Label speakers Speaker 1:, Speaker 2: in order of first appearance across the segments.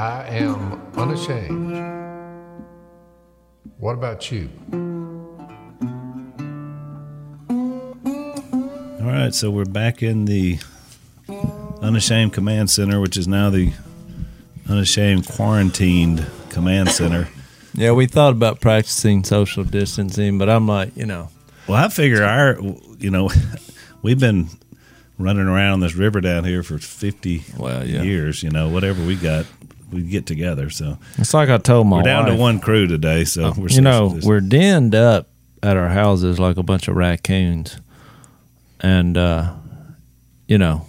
Speaker 1: I am unashamed. What about you?
Speaker 2: All right, so we're back in the Unashamed Command Center, which is now the Unashamed Quarantined Command Center.
Speaker 3: Yeah, we thought about practicing social distancing, but I'm like, you know,
Speaker 2: Well, I figure our, you know, we've been running around this river down here for 50
Speaker 3: Well, yeah.
Speaker 2: years, you know, whatever we got, we get together. So
Speaker 3: it's like I told my
Speaker 2: we're down
Speaker 3: wife,
Speaker 2: to one crew today. So we're
Speaker 3: you know,
Speaker 2: just-
Speaker 3: we're denned up at our houses like a bunch of raccoons, and uh, you know,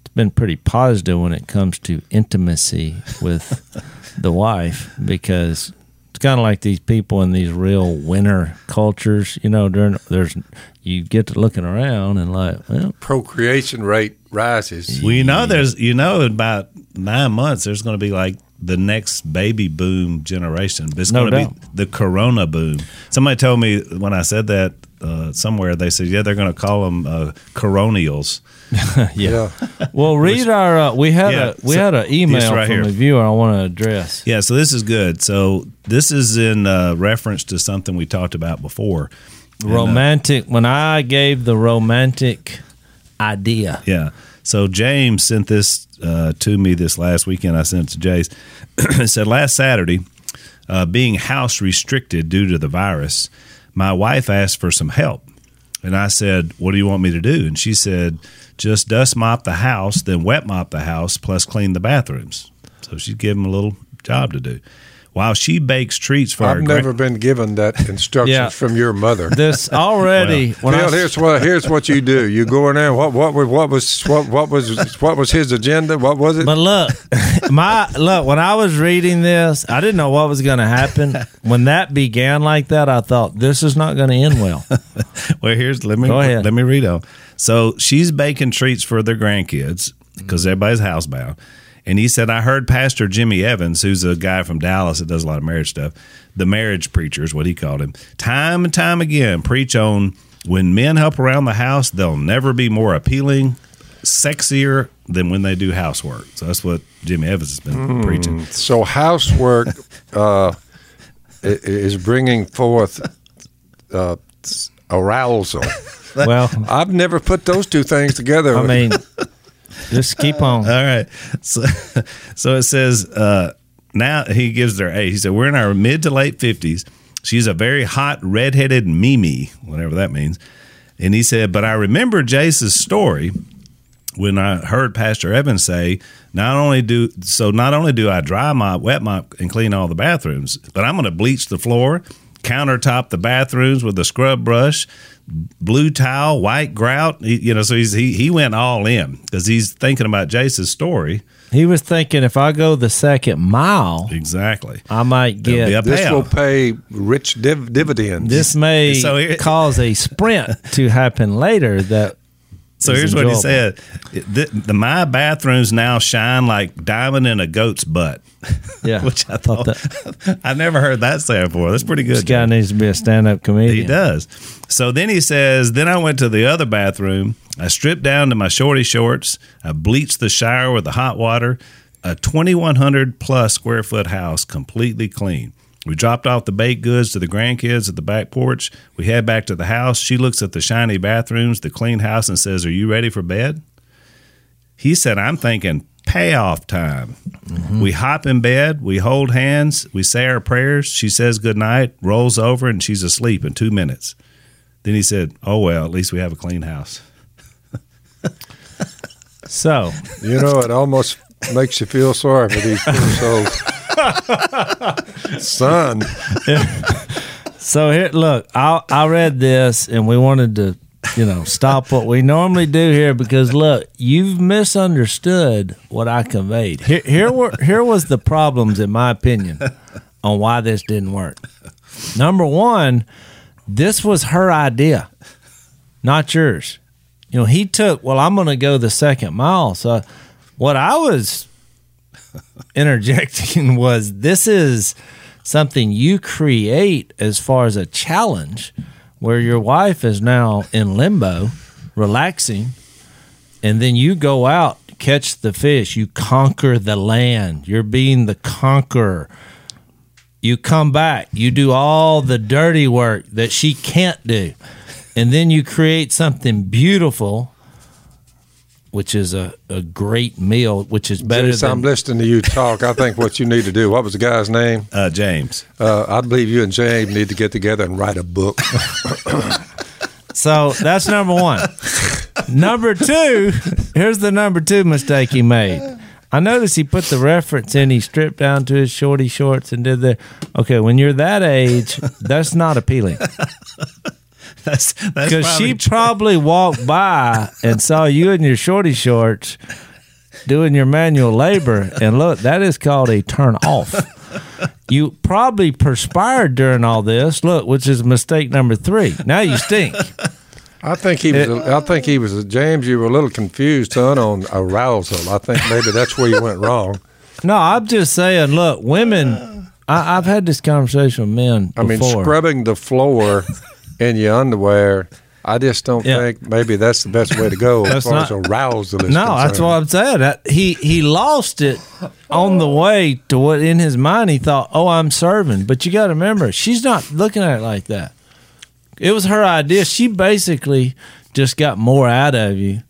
Speaker 3: it's been pretty positive when it comes to intimacy with the wife because kind of like these people in these real winter cultures. You know, during there's you get to looking around and like, well,
Speaker 4: Procreation rate rises.
Speaker 2: Well, you know, there's you know, in about nine months, there's going to be like the next baby boom generation. It's
Speaker 3: No
Speaker 2: going to
Speaker 3: doubt.
Speaker 2: be the Corona boom. Somebody told me when I said that uh, somewhere, they said, yeah, they're going to call them uh, coronials.
Speaker 4: Yeah.
Speaker 3: Well, read our. Uh, we had
Speaker 2: Yeah,
Speaker 3: a we
Speaker 2: so-
Speaker 3: had an email
Speaker 2: this right
Speaker 3: from
Speaker 2: here.
Speaker 3: a viewer I want to address.
Speaker 2: Yeah, so this is good. So this is in uh, reference to something we talked about before. And, uh,
Speaker 3: Romantic. when I gave the romantic idea,
Speaker 2: Yeah. So James sent this uh, to me this last weekend. I sent it to Jase. it said last Saturday, uh, being house restricted due to the virus, my wife asked for some help, and I said, "What do you want me to do?" And she said, "Just dust mop the house, then wet mop the house, plus clean the bathrooms." So she'd give him a little job to do. While she bakes treats for her
Speaker 4: I've
Speaker 2: her gra-
Speaker 4: never been given that instructions
Speaker 3: Yeah.
Speaker 4: from your mother.
Speaker 3: this already. when I,
Speaker 4: here's what here's what you do. You go in there. What what was what was what, what was what was his agenda? What was it?
Speaker 3: but look, my look. When I was reading this, I didn't know what was going to happen. When that began like that, I thought this is not going to end well.
Speaker 2: Well, here's let me
Speaker 3: Go ahead.
Speaker 2: let me read on. So she's baking treats for their grandkids because everybody's housebound. And he said, I heard Pastor Jimmy Evans, who's a guy from Dallas that does a lot of marriage stuff, the marriage preacher is what he called him, time and time again preach on when men help around the house, they'll never be more appealing, sexier than when they do housework. So that's what Jimmy Evans has been preaching.
Speaker 4: So housework uh, is bringing forth uh, arousal.
Speaker 3: well,
Speaker 4: I've never put those two things together.
Speaker 3: I mean, just keep on.
Speaker 2: All right. So, so it says uh, now he gives their age. He said we're in our mid to late fifties. She's a very hot redheaded Mimi, whatever that means. And he said, but I remember Jase's story when I heard Pastor Evans say, not only do so, not only do I dry mop, wet mop, and clean all the bathrooms, but I'm going to bleach the floor, countertop the bathrooms with a scrub brush, blue towel, white grout. He, you know, so he's he he went all in because he's thinking about Jase's story.
Speaker 3: He was thinking if I go the second mile,
Speaker 2: Exactly.
Speaker 3: I might get
Speaker 2: be a
Speaker 4: this will pay rich div- dividends.
Speaker 3: this may
Speaker 2: So here-
Speaker 3: cause a sprint to happen later that
Speaker 2: So here's what he said: the, the my bathrooms now shine like diamond in a goat's butt.
Speaker 3: yeah
Speaker 2: Which I thought
Speaker 3: that
Speaker 2: I never heard that said before. That's pretty good.
Speaker 3: this guy needs to be a stand-up comedian
Speaker 2: He does. So then he says, then I went to the other bathroom. I stripped down to my shorty shorts. I bleached the shower with the hot water. A 2,100 plus square foot house, completely clean. We dropped off the baked goods to the grandkids at the back porch. We head back to the house. She looks at the shiny bathrooms, the clean house, and says, Are you ready for bed? He said, I'm thinking payoff time. Mm-hmm. We hop in bed, we hold hands, we say our prayers. She says good night, rolls over, and she's asleep in two minutes. Then he said, Oh, well, at least we have a clean house.
Speaker 3: so
Speaker 4: you know, it almost makes you feel sorry for these poor souls. Son,
Speaker 3: so here look I I read this and we wanted to you know stop what we normally do here because look you've misunderstood what I conveyed. Here here were here was the problems in my opinion on why this didn't work. Number one this was her idea not yours. You know he took well I'm going to go the second mile. So what I was interjecting was this is something you create as far as a challenge where your wife is now in limbo relaxing and then you go out catch the fish, you conquer the land. You're being the conqueror. You come back, you do all the dirty work that she can't do. And then you create something beautiful, which is a, a great meal, which is better
Speaker 4: Jason, I'm listening to you talk. I think what you need to do. What was the guy's name?
Speaker 2: Uh, James.
Speaker 4: Uh, I believe you and James need to get together and write a book.
Speaker 3: So that's number one. number two, here's the number two mistake he made. I noticed he put the reference in. He stripped down to his shorty shorts and did the. Okay, when you're that age, that's not appealing
Speaker 2: That's that's
Speaker 3: because she
Speaker 2: probably-
Speaker 3: probably walked by and saw you in your shorty shorts doing your manual labor. And look, that is called a turn off. You probably perspired during all this. Look, which is mistake number three. Now you stink.
Speaker 4: I think he was. I think he was. James, you were a little confused, son, on arousal. I think maybe that's where you went wrong.
Speaker 3: No, I'm just saying. Look, women. I, I've had this conversation with men
Speaker 4: I mean, scrubbing the floor in your underwear. I just don't
Speaker 3: Yeah.
Speaker 4: think maybe that's the best way to go as
Speaker 3: That's
Speaker 4: far
Speaker 3: not-
Speaker 4: as arousal is
Speaker 3: no, that's what I'm saying. That, he he lost it on the way to what in his mind he thought, oh, I'm serving. But you got to remember, she's not looking at it like that. It was her idea. She basically just got more out of you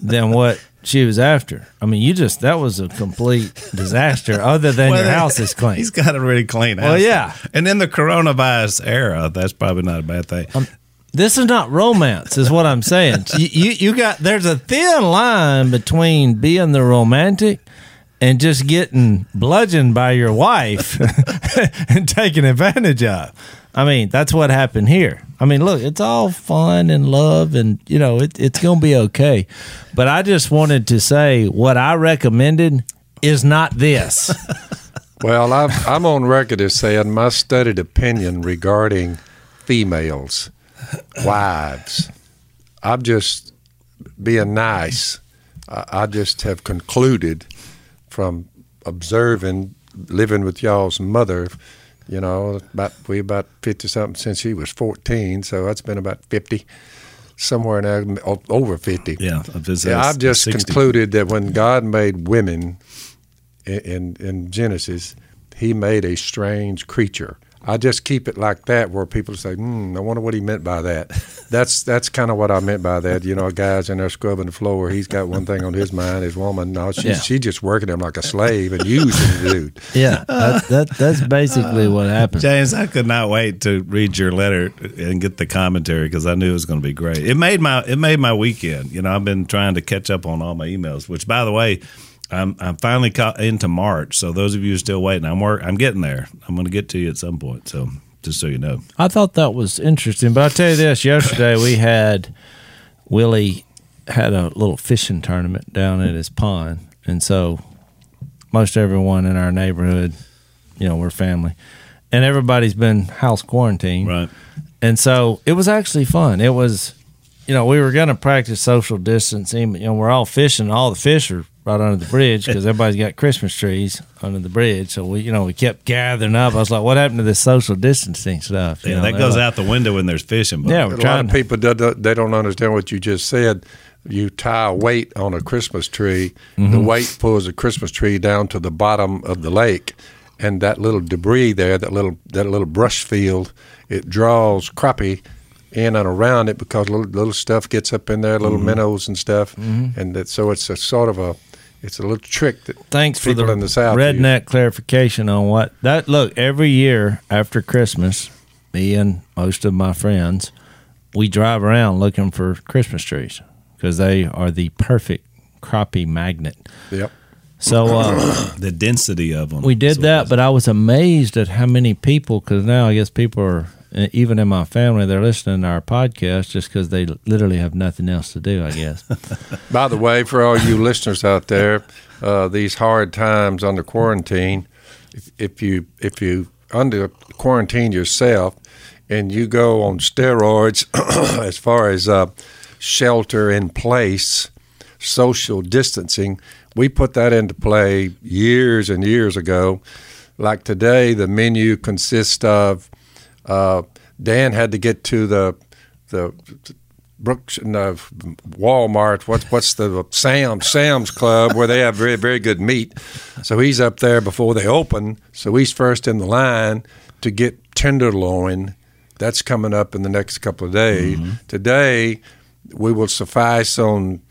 Speaker 3: than what she was after. I mean, you just that was a complete disaster. Other than
Speaker 2: Well,
Speaker 3: your house is clean.
Speaker 2: He's got a really clean house.
Speaker 3: Well, yeah.
Speaker 2: And in the coronavirus era, that's probably not a bad thing.
Speaker 3: Um, This is not romance, is what I'm saying. You, you you got there's a thin line between being the romantic and just getting bludgeoned by your wife and taken advantage of. I mean, that's what happened here. I mean, look, it's all fun and love, and you know, it, it's gonna be okay. But I just wanted to say what I recommended is not this.
Speaker 4: Well, I'm, I'm on record as saying my studied opinion regarding females, wives. I'm just being nice. I, I just have concluded from observing, living with y'all's mother. You know, about we about fifty something since she was fourteen, so that's been about fifty, somewhere in over fifty.
Speaker 2: Yeah, I was-
Speaker 4: Yeah, I've just
Speaker 2: 60.
Speaker 4: concluded that when God made women in, in in Genesis, He made a strange creature. I just keep it like that, where people say, "Hmm, I wonder what He meant by that." That's that's kind of what I meant by that. You know, a guy's in there scrubbing the floor. He's got one thing on his mind. His woman, no, she
Speaker 3: Yeah.
Speaker 4: she just working him like a slave and using the dude.
Speaker 3: yeah, that, that that's basically what happened.
Speaker 2: James, I could not wait to read your letter and get the commentary because I knew it was going to be great. It made my it made my weekend. You know, I've been trying to catch up on all my emails. Which, by the way, I'm I'm finally caught into March. So those of you who are still waiting, I'm work. I'm getting there. I'm going to get to you at some point. So just so you know,
Speaker 3: I thought that was interesting. But I'll tell you this yesterday we had Willie had a little fishing tournament down at his pond. And so most everyone in our neighborhood, you know, we're family. And everybody's been house quarantined.
Speaker 2: right?
Speaker 3: And so it was actually fun. It was, you know, we were going to practice social distancing. But, you know, we're all fishing. All the fish are right under the bridge because everybody's got Christmas trees under the bridge. So we, you know, we kept gathering up. I was like, what happened to this social distancing stuff? You
Speaker 2: Yeah,
Speaker 3: know,
Speaker 2: that goes
Speaker 3: like-
Speaker 2: out the window when there's fishing. But
Speaker 3: Yeah,
Speaker 4: A
Speaker 3: we're
Speaker 4: lot
Speaker 3: trying.
Speaker 4: of people do- do- they don't understand what you just said. You tie a weight on a Christmas tree.
Speaker 3: Mm-hmm.
Speaker 4: The weight pulls the Christmas tree down to the bottom of the lake, and that little debris there, that little that little brush field, it draws crappie in and around it because little little stuff gets up in there,
Speaker 3: Mm-hmm.
Speaker 4: little minnows and stuff, and that, so it's a sort of a it's a little trick that
Speaker 3: Thanks for the,
Speaker 4: in the South use.
Speaker 3: redneck clarification on what that. Look, every year after Christmas, me and most of my friends, we drive around looking for Christmas trees because they are the perfect crappie magnet.
Speaker 4: Yep.
Speaker 3: So uh,
Speaker 2: the density of them.
Speaker 3: we did that, but I was amazed at how many people. Because now I guess people are even in my family they're listening to our podcast just because they literally have nothing else to do. I guess.
Speaker 4: By the way, for all you listeners out there, uh, these hard times under quarantine, if, if you if you under quarantine yourself and you go on steroids as far as uh, shelter in place, social distancing, we put that into play years and years ago. Like today, the menu consists of uh, Dan had to get to the the Brooks and uh, Walmart. What's what's the Sam Sam's Club where they have very very good meat. So he's up there before they open. So he's first in the line to get tenderloin. That's coming up in the next couple of days. Today we will suffice on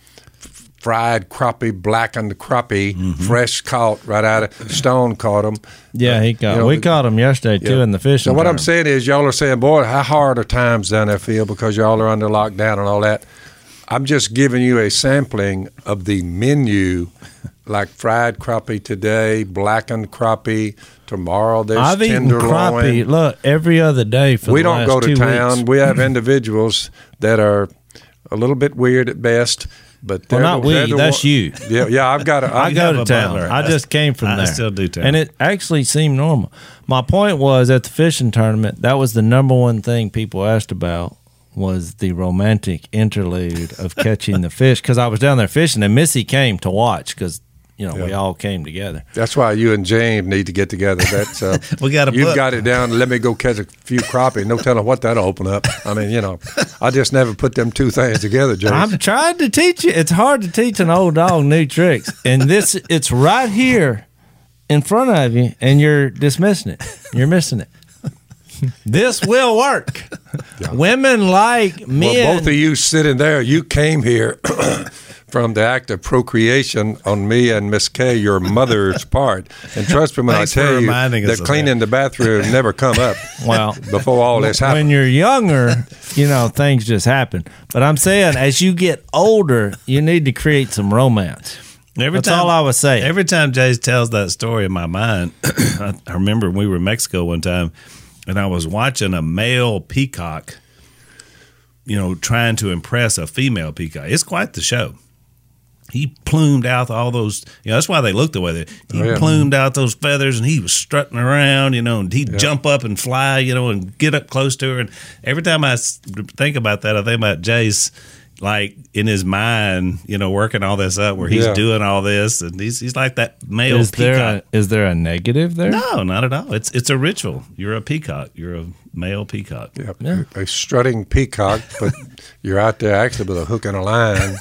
Speaker 4: fried crappie, blackened crappie, mm-hmm. fresh caught right out of Stone caught them.
Speaker 3: Yeah, he caught.
Speaker 4: You know,
Speaker 3: we
Speaker 4: the-
Speaker 3: caught him yesterday too
Speaker 4: Yeah.
Speaker 3: in the fishing.
Speaker 4: So what I'm saying is, y'all are saying, "Boy, how hard are times down there, Phil, because y'all are under lockdown and all that." I'm just giving you a sampling of the menu, like fried crappie today, blackened crappie tomorrow. There's
Speaker 3: I've eaten
Speaker 4: tenderloin.
Speaker 3: crappie. Look, every other day for
Speaker 4: we don't go to town.
Speaker 3: weeks.
Speaker 4: We have individuals that are a little bit weird at best, but
Speaker 3: Well, not
Speaker 4: the-
Speaker 3: we.
Speaker 4: the
Speaker 3: That's
Speaker 4: one-
Speaker 3: you.
Speaker 4: Yeah, yeah. I've got. A,
Speaker 3: I
Speaker 4: I've
Speaker 3: go to
Speaker 2: butler.
Speaker 3: I just came from
Speaker 2: I
Speaker 3: there.
Speaker 2: still do
Speaker 3: and it actually seemed normal. My point was at the fishing tournament, that was the number one thing people asked about was the romantic interlude of catching the fish because I was down there fishing and Missy came to watch because you know we all came together.
Speaker 4: That's why you and James need to get together. That's uh,
Speaker 2: We gotta
Speaker 4: You've
Speaker 2: put-
Speaker 4: got it down. Let me go catch a few crappie. No telling what that'll open up. I mean, you know, I just never put them two things together, James.
Speaker 3: I'm trying to teach you. It's hard to teach an old dog new tricks, and this it's right here in front of you, and you're dismissing it. You're missing it. this will work. Women like men.
Speaker 4: well, both of you sitting there, you came here from the act of procreation on me and Miss Kay, your mother's part. And trust me when
Speaker 2: Thanks
Speaker 4: I
Speaker 2: for
Speaker 4: tell you
Speaker 2: reminding us
Speaker 4: that cleaning the bathroom never come up
Speaker 3: Well,
Speaker 4: before all this happened.
Speaker 3: when you're younger, you know things just happen. But I'm saying, as you get older, you need to create some romance.
Speaker 2: Every
Speaker 3: That's all I was saying.
Speaker 2: Every time Jay tells that story in my mind, I, I remember we were in Mexico one time, and I was watching a male peacock, you know, trying to impress a female peacock. It's quite the show. He plumed out all those, you know, that's why they look the way they. He
Speaker 4: Oh, yeah.
Speaker 2: plumed out those feathers, and he was strutting around, you know, and he'd jump up and fly, you know, and get up close to her. And every time I think about that, I think about Jay's like in his mind, you know, working all this up where he's
Speaker 4: Yeah.
Speaker 2: doing all this, and he's he's like that male
Speaker 3: Is
Speaker 2: peacock.
Speaker 3: there a, is there a negative there?
Speaker 2: no, not at all. It's it's a ritual. You're a peacock. You're a male peacock.
Speaker 4: Yep.
Speaker 3: Yeah.
Speaker 4: A strutting peacock, but you're out there actually with a hook and a line,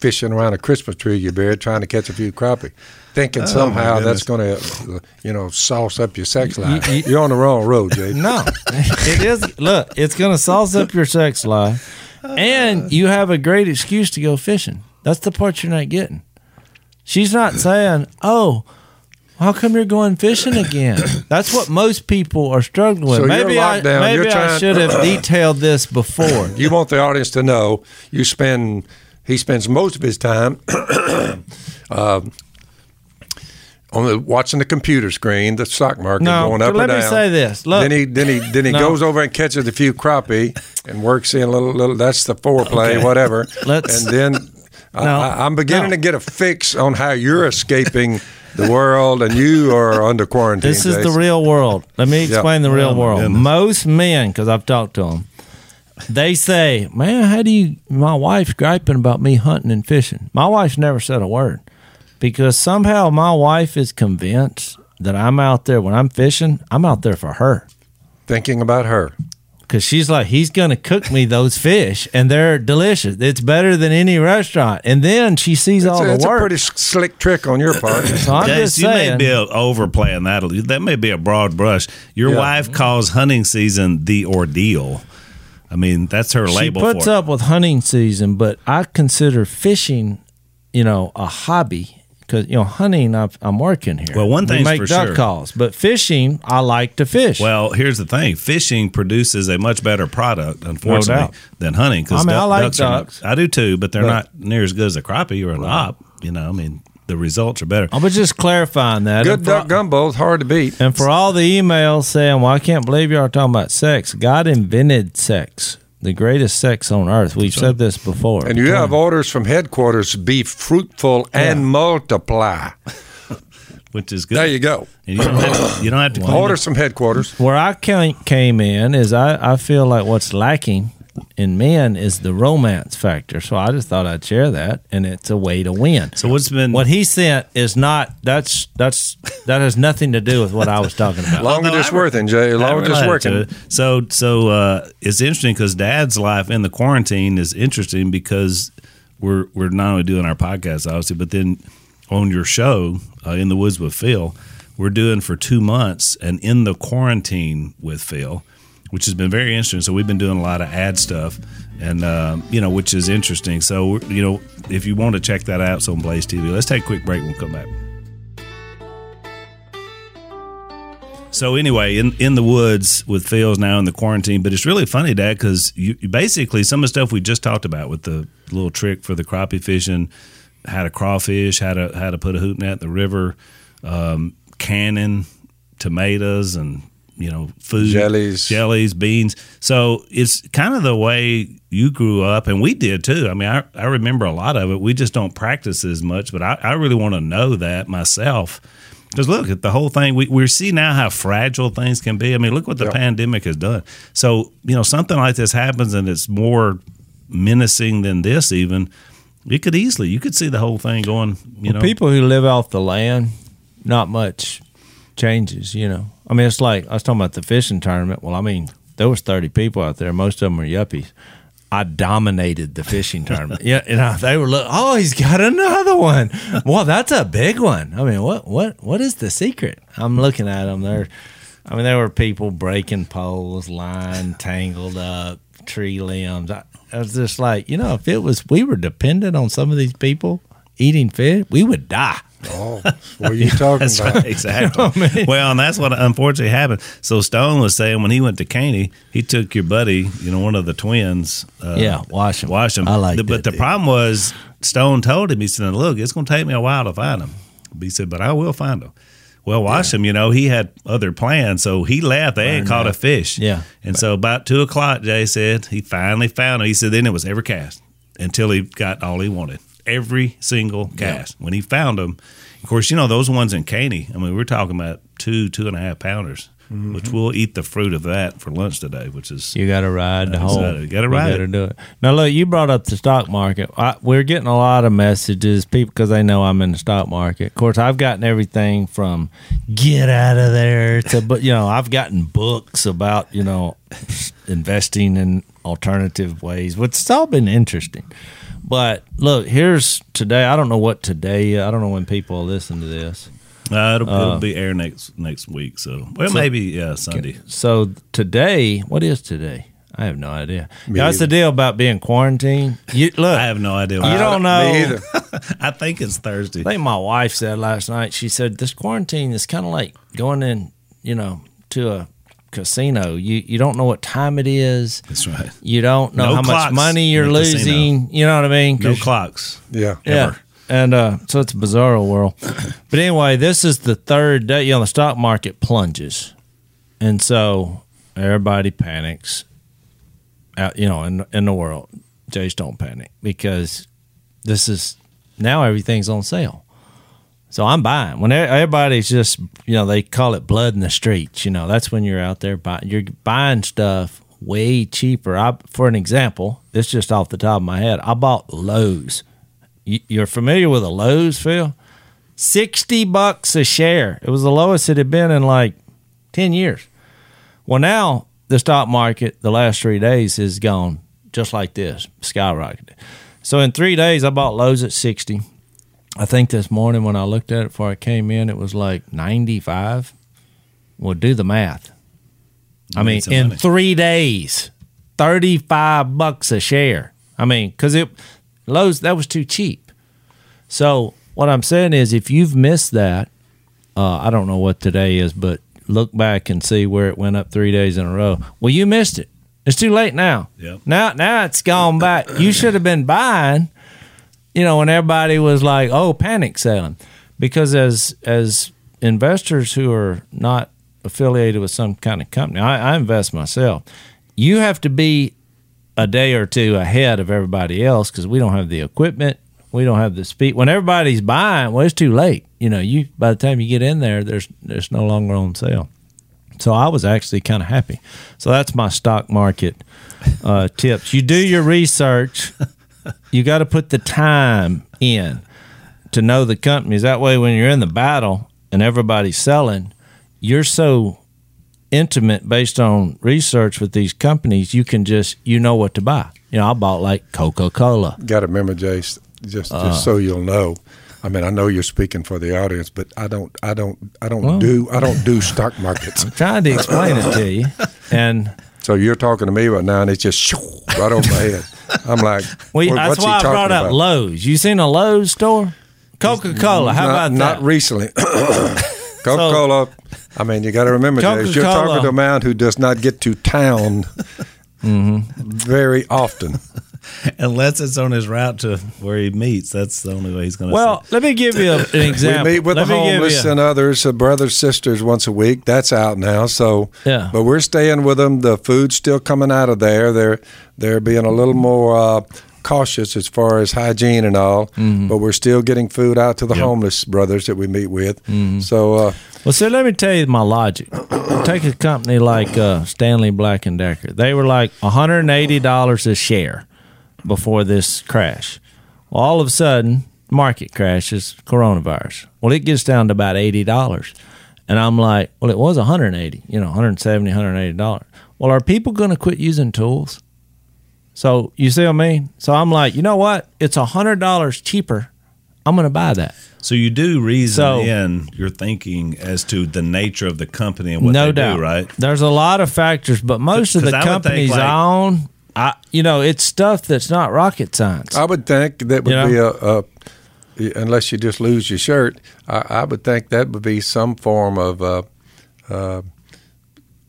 Speaker 4: fishing around a Christmas tree you buried, trying to catch a few crappie, thinking oh, somehow that's going to, uh, you know, sauce up your sex life.
Speaker 3: you-
Speaker 4: you're on the wrong road, Jay.
Speaker 3: No, it is. Look, it's going to sauce up your sex life, and uh. you have a great excuse to go fishing. That's the part you're not getting. She's not saying, "Oh, how come you're going fishing again?" That's what most people are struggling with.
Speaker 4: So
Speaker 3: maybe I, maybe
Speaker 4: You're
Speaker 3: I
Speaker 4: trying-
Speaker 3: should have detailed this before.
Speaker 4: You want the audience to know you spend. He spends most of his time. um, on the, watching the computer screen, the stock market
Speaker 3: No,
Speaker 4: going up
Speaker 3: and
Speaker 4: down.
Speaker 3: let
Speaker 4: me
Speaker 3: say this. Look,
Speaker 4: then he then he then he
Speaker 3: No.
Speaker 4: goes over and catches a few crappie and works in a little little. That's the foreplay,
Speaker 3: Okay.
Speaker 4: whatever.
Speaker 3: Let's-
Speaker 4: and then I,
Speaker 3: No.
Speaker 4: I, I'm beginning
Speaker 3: No.
Speaker 4: to get a fix on how you're escaping the world and you are under quarantine.
Speaker 3: This is the real world. Let me explain the real
Speaker 2: Oh,
Speaker 3: world.
Speaker 2: goodness.
Speaker 3: Most men, because I've talked to them, they say, "Man, how do you?" My wife's griping about me hunting and fishing. My wife's never said a word because somehow my wife is convinced that I'm out there when I'm fishing. I'm out there for her
Speaker 4: thinking about her.
Speaker 3: because she's like, he's gonna cook me those fish and they're delicious. It's better than any restaurant. And then she sees all
Speaker 4: It's, a,
Speaker 3: the
Speaker 4: it's a
Speaker 3: work.
Speaker 4: pretty slick trick on your part.
Speaker 3: so I'm
Speaker 2: Jase,
Speaker 3: just
Speaker 2: you
Speaker 3: saying.
Speaker 2: may be overplaying that. That may be a broad brush. Your
Speaker 4: Yeah.
Speaker 2: wife calls hunting season the ordeal. I mean, that's her
Speaker 3: she
Speaker 2: label
Speaker 3: puts
Speaker 2: for it.
Speaker 3: up with hunting season, but I consider fishing, you know, a hobby because you know hunting. I've, I'm working here.
Speaker 2: Well, one
Speaker 3: we
Speaker 2: thing's
Speaker 3: make duck
Speaker 2: sure.
Speaker 3: calls, but fishing, I like to fish.
Speaker 2: Well, here's the thing: fishing produces a much better product, unfortunately,
Speaker 3: doubt.
Speaker 2: than hunting. Because
Speaker 3: I mean, I like
Speaker 2: ducks are not- I do too, but they're
Speaker 3: But-
Speaker 2: not near as good as a crappie or an op. You know, I mean, the results are better.
Speaker 3: I was just clarifying that.
Speaker 4: Good duck gumbo is hard to beat.
Speaker 3: and for all the emails saying, "Well, I can't believe y'all are talking about sex." God invented sex, the greatest sex on earth. We've said this before.
Speaker 4: And you have orders from headquarters be fruitful and multiply.
Speaker 2: which is good.
Speaker 4: There you go.
Speaker 2: And you don't have, you don't have to clean
Speaker 4: Orders from headquarters.
Speaker 3: Where I came came in is I, I feel like what's lacking in men is the romance factor. So I just thought I'd share that, and it's a way to win.
Speaker 2: So what's been
Speaker 3: What he sent is not. That's that's that has nothing to do with what I was talking about.
Speaker 4: Longer
Speaker 2: no,
Speaker 4: it's working, Jay.
Speaker 2: I
Speaker 4: Longer it's working.
Speaker 2: it. So so uh, it's interesting because Dad's life in the quarantine is interesting because we're we're not only doing our podcast obviously, but then on your show uh, in the woods with Phil, we're doing for two months and in the quarantine with Phil, which has been very interesting. So we've been doing a lot of ad stuff, and um, you know which is interesting. So you know if you want to check that out, it's on Blaze TV. Let's take a quick break. We'll come back. So anyway, in in the woods with Phil's now in the quarantine, but it's really funny, Dad, because you, you basically some of the stuff we just talked about with the little trick for the crappie fishing, how to crawfish, how to how to put a hoop net in the river, um, canning tomatoes and you know food
Speaker 4: Jellies.
Speaker 2: jellies, beans. So it's kind of the way you grew up, and we did too. I mean, I, I remember a lot of it. We just don't practice as much, but I, I really want to know that myself. Because look at the whole thing. We we see now how fragile things can be. I mean, look what the
Speaker 4: Yeah.
Speaker 2: pandemic has done. So you know, something like this happens, and it's more menacing than this. Even it could easily you could see the whole thing going. You know,
Speaker 3: people who live off the land, not much changes. You know, I mean, it's like I was talking about the fishing tournament. Well, I mean, there was thirty people out there. Most of them were yuppies. I dominated the fishing tournament. Yeah, you know, they were look. Oh, he's got another one. Well, that's a big one. I mean, what what what is the secret? I'm looking at them. They're, I mean, there were people breaking poles, line tangled up, tree limbs. I, I was just like, you know, if it was we were dependent on some of these people eating fish, we would die.
Speaker 4: Oh, what are you talking
Speaker 2: That's
Speaker 4: about?
Speaker 2: right, exactly. Well, and that's what unfortunately happened. So Stone was saying when he went to Caney, he took your buddy, you know, one of the twins. Uh,
Speaker 3: Yeah, wash 'em.
Speaker 2: Wash him.
Speaker 3: I like
Speaker 2: the, But
Speaker 3: that
Speaker 2: the
Speaker 3: dude.
Speaker 2: problem was Stone told him, he said, "Look, it's going to take me a while to find him." He said, "But I will find him." Well, Wash him, you know, he had other plans, so he left. They ain't caught a fish.
Speaker 3: Yeah.
Speaker 2: And so about two o'clock, Jay said he finally found him. He said then it was ever cast until he got all he wanted. Every single cast. When he found them, of course, you know those ones in Caney. I mean, we're talking about two, two and a half pounders, mm-hmm. which we'll eat the fruit of that for lunch today. Which is
Speaker 3: You got to ride the whole.
Speaker 2: You gotta ride
Speaker 3: Got to do it. Now, look, you brought up the stock market. I, we're getting a lot of messages, people, because they know I'm in the stock market. Of course, I've gotten everything from "get out of there" to, but you know, I've gotten books about you know investing in alternative ways, which has all been interesting. But look, here's today. I don't know what today. I don't know when people listen to this.
Speaker 2: uh, it'll, it'll be air next next week. So well, maybe yeah, Sunday.
Speaker 3: So today, what is today? I have no idea.
Speaker 4: Me
Speaker 3: That's the deal about being quarantined. You look.
Speaker 2: I have no idea.
Speaker 3: You don't know.
Speaker 4: Me either.
Speaker 2: I think it's Thursday.
Speaker 3: I think my wife said last night. She said this quarantine is kind of like going in, you know, to a casino. You you don't know what time it is.
Speaker 2: That's right.
Speaker 3: You don't know
Speaker 2: No
Speaker 3: how much money you're
Speaker 2: in a casino.
Speaker 3: losing. You know what I mean?
Speaker 2: No
Speaker 3: 'Cause-
Speaker 2: clocks.
Speaker 4: Yeah.
Speaker 3: yeah.
Speaker 2: ever.
Speaker 3: And uh, so it's a bizarre world. But anyway, this is the third day. You know, the stock market plunges, and so everybody panics. Out, you know, in in the world, Jays don't panic because this is now everything's on sale. So I'm buying when everybody's just you know they call it blood in the streets. You know that's when you're out there buying. You're buying stuff way cheaper. I, for an example, it's just off the top of my head. I bought Lowe's. You, you're familiar with a Lowe's, Phil? Sixty bucks a share. It was the lowest it had been in like ten years. Well, now the stock market the last three days has gone just like this, skyrocketed. So in three days, I bought Lowe's at sixty. I think this morning when I looked at it before I came in, it was like ninety five. Well, do the math. I
Speaker 2: You made
Speaker 3: mean, in
Speaker 2: money.
Speaker 3: three days, thirty five bucks a share. I mean, because it Lowe's that was too cheap. So what I'm saying is, if you've missed that, uh, I don't know what today is, but look back and see where it went up three days in a row. Well, you missed it. It's too late now.
Speaker 2: Yep.
Speaker 3: Now, now it's gone back. You should have been buying. You know, when everybody was like, "Oh, panic selling," because as as investors who are not affiliated with some kind of company, I, I invest myself. You have to be a day or two ahead of everybody else because we don't have the equipment, we don't have the speed. When everybody's buying, well, it's too late. You know, you by the time you get in there, there's there's no longer on sale. So I was actually kind of happy. So that's my stock market uh, tips. You do your research. You got to put the time in to know the companies. That way, when you're in the battle and everybody's selling, you're so intimate based on research with these companies. You can just you know what to buy. You know, I bought like Coca Cola.
Speaker 4: Got to remember, Jase, just
Speaker 3: Uh.
Speaker 4: just so you'll know. I mean, I know you're speaking for the audience, but I don't, I don't, I don't
Speaker 3: Well.
Speaker 4: do, I don't do stock markets.
Speaker 3: I'm Trying to explain it to you, and
Speaker 4: So you're talking to me right now, and it's just shoo, right over my head. I'm like,
Speaker 3: we,
Speaker 4: "What-
Speaker 3: that's
Speaker 4: what's he
Speaker 3: why I brought up
Speaker 4: about?"
Speaker 3: Lowe's. You seen a Lowe's store? Coca Cola. How
Speaker 4: not,
Speaker 3: about that?
Speaker 4: not recently. Coca Cola. I mean, you got to remember, Jase, you're talking to a man who does not get to town
Speaker 3: Mm-hmm.
Speaker 4: very often.
Speaker 2: Unless it's on his route to where he meets, that's the only way he's going to.
Speaker 3: well, let me give you an example.
Speaker 4: We meet with
Speaker 3: Let
Speaker 4: the
Speaker 3: me
Speaker 4: homeless and others, uh, brothers, sisters, once a week. That's out now. So,
Speaker 3: Yeah.
Speaker 4: But we're staying with them. The food's still coming out of there. They're they're being a little more uh, cautious as far as hygiene and all.
Speaker 3: Mm-hmm.
Speaker 4: But we're still getting food out to the homeless brothers that we meet with.
Speaker 3: Mm-hmm.
Speaker 4: So, uh,
Speaker 3: Well, so let me tell you my logic. Take a company like uh, Stanley Black and Decker. They were like one hundred and eighty dollars a share before this crash. Well, all of a sudden, market crashes, coronavirus. Well, it gets down to about eighty dollars, and I'm like, well, it was one hundred and eighty. You know, 170 180 dollars. Well, are people going to quit using tools? So you see what I mean? So I'm like, you know what? It's a hundred dollars cheaper. I'm going to buy that.
Speaker 2: So you do reason
Speaker 3: So-
Speaker 2: in your thinking as to the nature of the company and what
Speaker 3: no
Speaker 2: they
Speaker 3: doubt,
Speaker 2: do, right?
Speaker 3: There's a lot of factors, but most of the
Speaker 2: I
Speaker 3: companies
Speaker 2: like-
Speaker 3: I own, I you know, it's stuff that's not rocket science.
Speaker 4: I would think that would
Speaker 3: You
Speaker 4: be a, a unless you just lose your shirt. I, I would think that would be some form of uh, uh,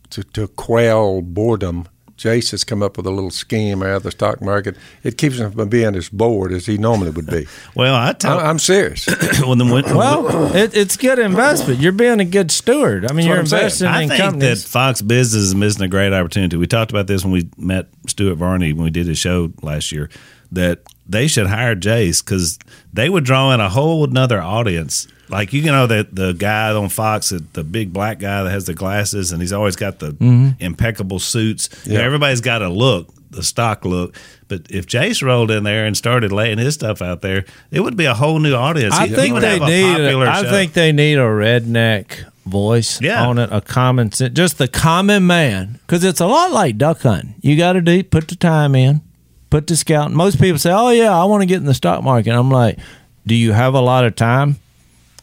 Speaker 4: to, to quell boredom. Jase has come up with a little scheme out of the stock market. It keeps him from being as bored as he normally would be.
Speaker 2: Well, I tell.
Speaker 4: I, I'm serious.
Speaker 2: well, then when,
Speaker 3: well, it, it's good investment. You're being a good steward. I mean,
Speaker 4: That's
Speaker 3: you're
Speaker 4: what I'm
Speaker 3: investing
Speaker 2: I
Speaker 3: in
Speaker 2: think
Speaker 3: companies.
Speaker 2: that Fox Business is missing a great opportunity. We talked about this when we met Stuart Varney when we did his show last year. That they should hire Jase because they would draw in a whole another audience. Like you know that the guy on Fox, the big black guy that has the glasses and he's always got the
Speaker 3: Mm-hmm.
Speaker 2: impeccable suits. You know,
Speaker 4: Yeah.
Speaker 2: everybody's got a look, the stock look. But if Jase rolled in there and started laying his stuff out there, it would be a whole new audience.
Speaker 3: I
Speaker 2: He- he
Speaker 3: think
Speaker 2: would
Speaker 3: they need.
Speaker 2: popular
Speaker 3: A, I
Speaker 2: show.
Speaker 3: think they need a redneck voice
Speaker 2: Yeah.
Speaker 3: on it, a common sense, just the common man, because it's a lot like duck hunting. You got to do put the time in, put the scout. Most people say, "Oh yeah, I want to get in the stock market." I'm like, "Do you have a lot of time?"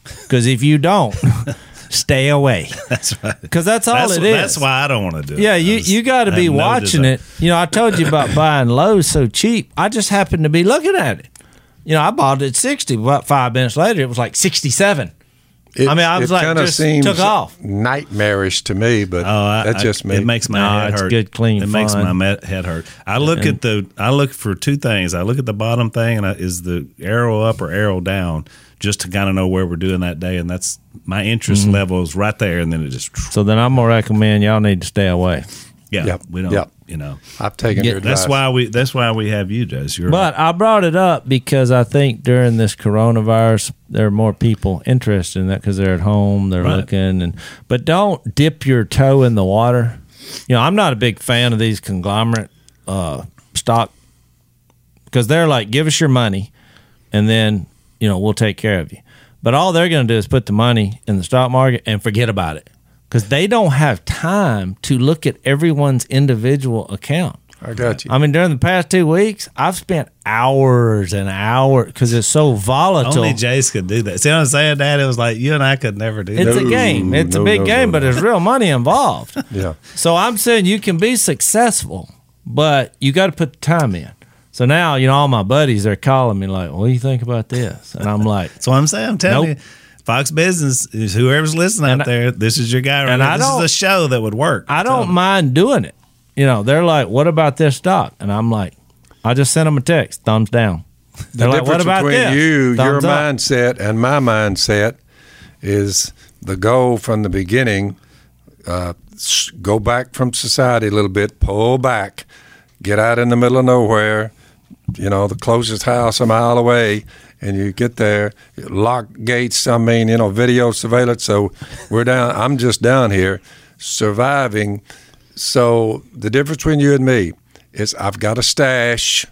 Speaker 3: Because if you don't, stay away.
Speaker 2: That's right.
Speaker 3: Because that's all
Speaker 2: that's,
Speaker 3: it is.
Speaker 2: That's why I don't want to do it.
Speaker 3: Yeah, you, you got to be watching
Speaker 2: desire.
Speaker 3: it. You know, I told you about buying Lowe's so cheap. I just happened to be looking at it. You know, I bought it at 60. About five minutes later, it was like 67.
Speaker 4: It,
Speaker 3: I mean, I was like,
Speaker 4: kinda
Speaker 3: just
Speaker 4: seems
Speaker 3: took off.
Speaker 4: nightmarish to me, but
Speaker 2: Oh, I,
Speaker 4: that's
Speaker 2: I-
Speaker 4: just me.
Speaker 2: It makes my
Speaker 3: No,
Speaker 2: head
Speaker 3: it's
Speaker 2: hurt.
Speaker 3: good, clean
Speaker 2: It makes my me- head hurt. I look at the. I look for two things. I look at the bottom thing, and I, is the arrow up or arrow down, just to kind of know where we're doing that day, and that's my interest
Speaker 3: Mm-hmm.
Speaker 2: level is right there, and then it just
Speaker 3: So then I'm going to recommend y'all need to stay away.
Speaker 2: yeah.
Speaker 4: Yep,
Speaker 2: We don't.
Speaker 4: yep.
Speaker 2: You know.
Speaker 4: I've taken
Speaker 3: Yeah,
Speaker 4: your
Speaker 2: That's why we. That's why we have you, Jess. You're
Speaker 3: But I brought it up because I think during this coronavirus, there are more people interested in that because they're at home, they're
Speaker 2: Right.
Speaker 3: looking, and but don't dip your toe in the water. You know, I'm not a big fan of these conglomerate uh, stock because they're like, give us your money, and then you know we'll take care of you. But all they're going to do is put the money in the stock market and forget about it because they don't have time to look at everyone's individual account.
Speaker 4: I got you.
Speaker 3: I mean, during the past two weeks, I've spent hours and hours because it's so volatile.
Speaker 2: Only Jase could do that. See what I'm saying, Dad? It was like you and I could never do
Speaker 3: it's
Speaker 2: that.
Speaker 3: a game. It's
Speaker 4: no,
Speaker 3: a big
Speaker 4: no,
Speaker 3: game,
Speaker 4: no,
Speaker 3: but
Speaker 4: no.
Speaker 3: there's real money involved.
Speaker 4: yeah.
Speaker 3: so I'm saying you can be successful, but you got to put the time in. So now, you know, all my buddies are calling me like, "What do you think about this?" And I'm like,
Speaker 2: That's what I'm saying. I'm telling
Speaker 3: Nope.
Speaker 2: you. Fox Business is whoever's listening
Speaker 3: And
Speaker 2: out
Speaker 3: I-
Speaker 2: there. This is your guy right
Speaker 3: and
Speaker 2: now.
Speaker 3: I
Speaker 2: This is a show that would work.
Speaker 3: I don't
Speaker 2: you.
Speaker 3: mind doing it. You know, they're like, "What about this stock?" And I'm like, I just sent them a text, thumbs down.
Speaker 4: The
Speaker 3: They're like,
Speaker 4: difference
Speaker 3: "What about
Speaker 4: between
Speaker 3: this?"
Speaker 4: you, your
Speaker 3: up.
Speaker 4: mindset, and my mindset is the goal from the beginning. Uh, go back from society a little bit, pull back, get out in the middle of nowhere. You know, the closest house a mile away, and you get there, lock gates. I mean, you know, video surveillance. So we're down. I'm just down here. surviving. So the difference between you and me is I've got a stash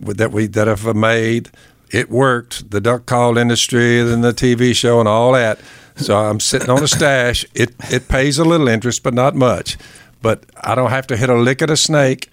Speaker 4: that we that I've made. It worked. The duck call industry and the TV show and all that. So I'm sitting on a stash. It it pays a little interest, but not much. But I don't have to hit a lick at a snake.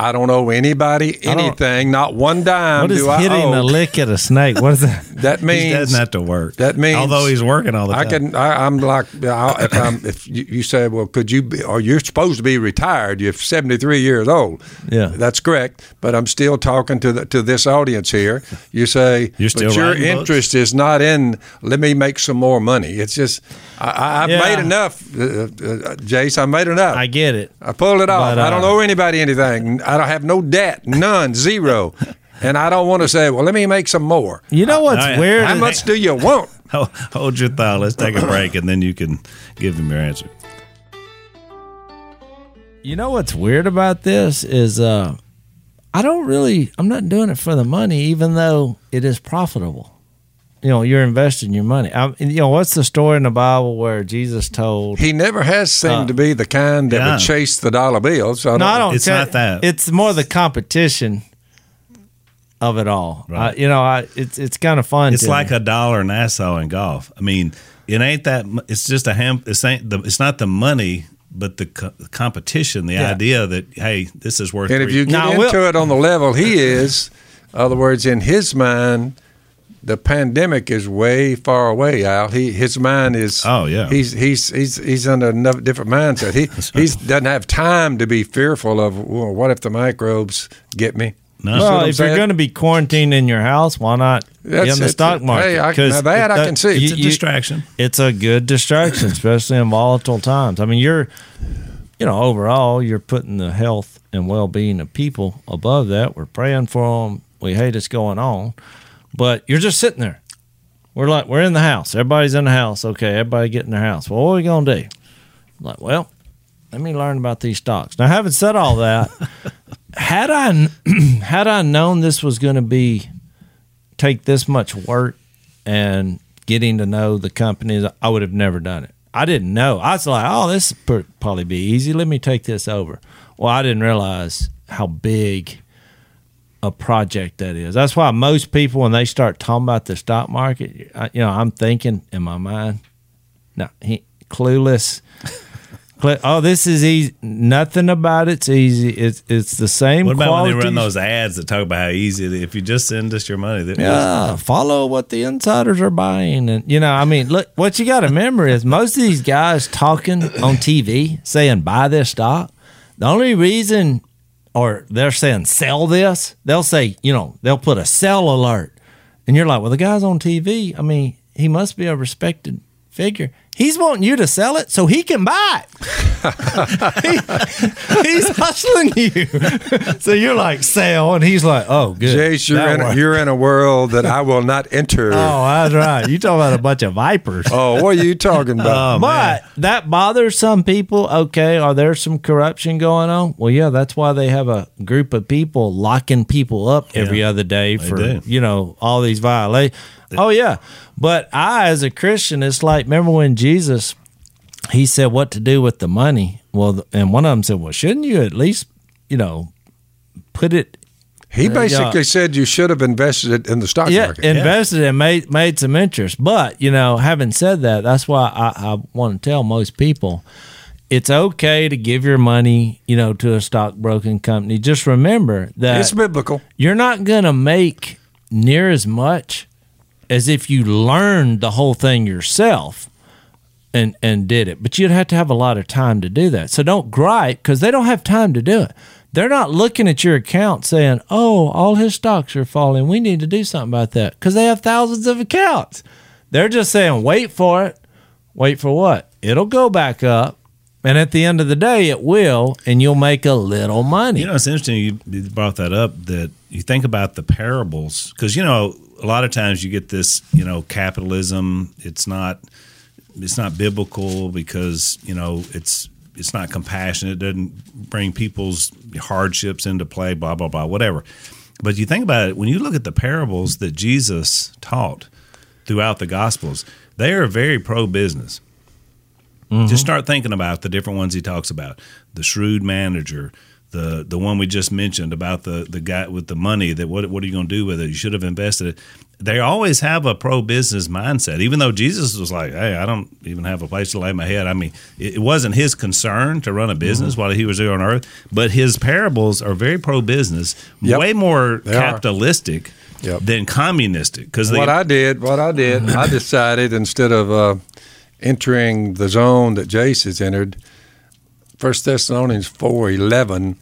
Speaker 4: I don't owe anybody anything, not one dime.
Speaker 3: What is
Speaker 4: do I
Speaker 3: hitting
Speaker 4: owe.
Speaker 3: a lick at a snake? What is that?
Speaker 4: That
Speaker 2: He
Speaker 4: means
Speaker 2: doesn't have to work.
Speaker 4: That means
Speaker 2: although he's working all the
Speaker 4: I
Speaker 2: time.
Speaker 4: can. I, I'm like, I, if, I'm, if you, you say, well, could you be? Or you're supposed to be retired. You're 73 years old.
Speaker 3: Yeah.
Speaker 4: that's correct. But I'm still talking to the, to this audience here. You say,
Speaker 2: You're still
Speaker 4: but your
Speaker 2: writing books?
Speaker 4: interest is not in. Let me make some more money. It's just I, I, I've
Speaker 3: Yeah.
Speaker 4: made enough, uh, uh, Jase. I made enough.
Speaker 3: I get it.
Speaker 4: I pulled it off.
Speaker 3: But,
Speaker 4: I don't
Speaker 3: uh,
Speaker 4: owe anybody anything. I don't have no debt, none, zero. And I don't want to say, well, let me make some more.
Speaker 3: You know what's
Speaker 2: I-
Speaker 3: weird?
Speaker 4: How much do you want?
Speaker 2: Hold, hold your thought. Let's take a break, and then you can give them your answer.
Speaker 3: You know what's weird about this is uh I don't really I'm not doing it for the money even though it is profitable. You know, you're investing your money. I, you know, what's the story in the Bible where Jesus told
Speaker 4: He never has seemed
Speaker 3: Uh,
Speaker 4: to be the kind that
Speaker 2: yeah.
Speaker 4: would chase the dollar bill. So I
Speaker 3: No, I don't
Speaker 2: It's
Speaker 3: care.
Speaker 2: not that.
Speaker 3: It's more the competition of it all.
Speaker 2: Right.
Speaker 3: I, you know, I it's it's kind of fun.
Speaker 2: It's like
Speaker 3: me.
Speaker 2: a dollar Nassau in golf. I mean, it ain't that. mu- It's just a ham. It's ain't the. It's not the money, but the, co- competition. The
Speaker 3: Yeah.
Speaker 2: idea that hey, this is worth. It.
Speaker 4: And if you get
Speaker 3: Now,
Speaker 4: into
Speaker 3: Will-
Speaker 4: it on the level he is, other words, in his mind, the pandemic is way far away. Al, he his mind is.
Speaker 2: Oh, yeah.
Speaker 4: He's he's he's he's under another different mindset. He he doesn't have time to be fearful of well, what if the microbes get me.
Speaker 2: No.
Speaker 4: You see what
Speaker 3: Well,
Speaker 4: I'm
Speaker 3: if you're going to be quarantined in your house, why not be
Speaker 4: That's-
Speaker 3: in the stock market?
Speaker 4: hey, I-
Speaker 3: 'Cause
Speaker 4: now that I can see.
Speaker 2: it's
Speaker 3: you-
Speaker 2: a
Speaker 3: you-
Speaker 2: distraction.
Speaker 3: it's a good distraction, especially in volatile times. I mean, you're, you know, overall, you're putting the health and well being of people above that. We're praying for them. We hate it's going on, but you're just sitting there. We're like, we're in the house. Everybody's in the house. Okay, everybody get in their house. Well, what are we going to do? like, well, let me learn about these stocks. Now, having said all that, had I had I known this was going to be take this much work and getting to know the companies, I would have never done it. I didn't know. I was like, oh, this probably be easy. Let me take this over. Well, I didn't realize how big a project that is. That's why most people, when they start talking about the stock market, I, you know, I'm thinking in my mind, no, he clueless. Oh, this is easy. Nothing about it's easy. It's it's the same.
Speaker 2: What about when they run those ads that talk about how easy? it is? If you just send us your money,
Speaker 3: Yeah, follow what the insiders are buying, and you know, I mean, look, what you got to remember is most of these guys talking on TV saying buy this stock. The only reason, or they're saying sell this, they'll say, you know, they'll put a sell alert, and you're like, well, the guy's on TV. I mean, he must be a respected figure. He's wanting you to sell it so he can buy it. He- he's hustling you. so you're like sell, and he's like, oh, good.
Speaker 4: Jase, you're in, a, you're in a world that I will not enter.
Speaker 3: Oh, that's right. You talking about a bunch of vipers.
Speaker 4: Oh, what are you talking about?
Speaker 2: Oh, man.
Speaker 3: but that bothers some people. Okay, are there some corruption going on? Well, yeah, that's why they have a group of people locking people up every other day for
Speaker 2: do.
Speaker 3: you know all these violations. Oh yeah, but I, as a Christian, it's like remember when Jesus he said what to do with the money. Well, and one of them said, well, shouldn't you at least you know put it
Speaker 4: He uh, basically
Speaker 3: yeah.
Speaker 4: said you should have invested it in the stock
Speaker 3: yeah,
Speaker 4: market.
Speaker 3: invested and made made some interest. But you know, having said that, that's why I, I want to tell most people it's okay to give your money, you know, to a stockbroking company. Just remember that
Speaker 4: it's biblical.
Speaker 3: you're not going to make near as much as if you learned the whole thing yourself and and did it. But you'd have to have a lot of time to do that. So don't gripe because they don't have time to do it. They're not looking at your account saying, "Oh, all his stocks are falling. We need to do something about that," because they have thousands of accounts. They're just saying, "Wait for it. Wait for what? It'll go back up." And at the end of the day, it will, and you'll make a little money.
Speaker 2: You know, it's interesting you brought that up. That you think about the parables because you know a lot of times you get this. You know, capitalism. It's not. It's not biblical because you know it's it's not compassionate. It doesn't bring people's hardships into play. Blah blah blah. Whatever. But you think about it when you look at the parables that Jesus taught throughout the Gospels. They are very pro business. Mm-hmm. Just start thinking about the different ones he talks about. The shrewd manager, the the one we just mentioned about the the guy with the money that what what are you going to do with it? You should have invested it. They always have a pro business mindset, even though Jesus was like, "Hey, I don't even have a place to lay my head." I mean, it, wasn't his concern to run a business while he was here on earth, but his parables are very pro business,
Speaker 4: Yep.
Speaker 2: way more
Speaker 4: They
Speaker 2: capitalistic
Speaker 4: Yep.
Speaker 2: than communistic. Because
Speaker 4: what I did, what I did, I decided instead of uh, entering the zone that Jase has entered, First Thessalonians four eleven,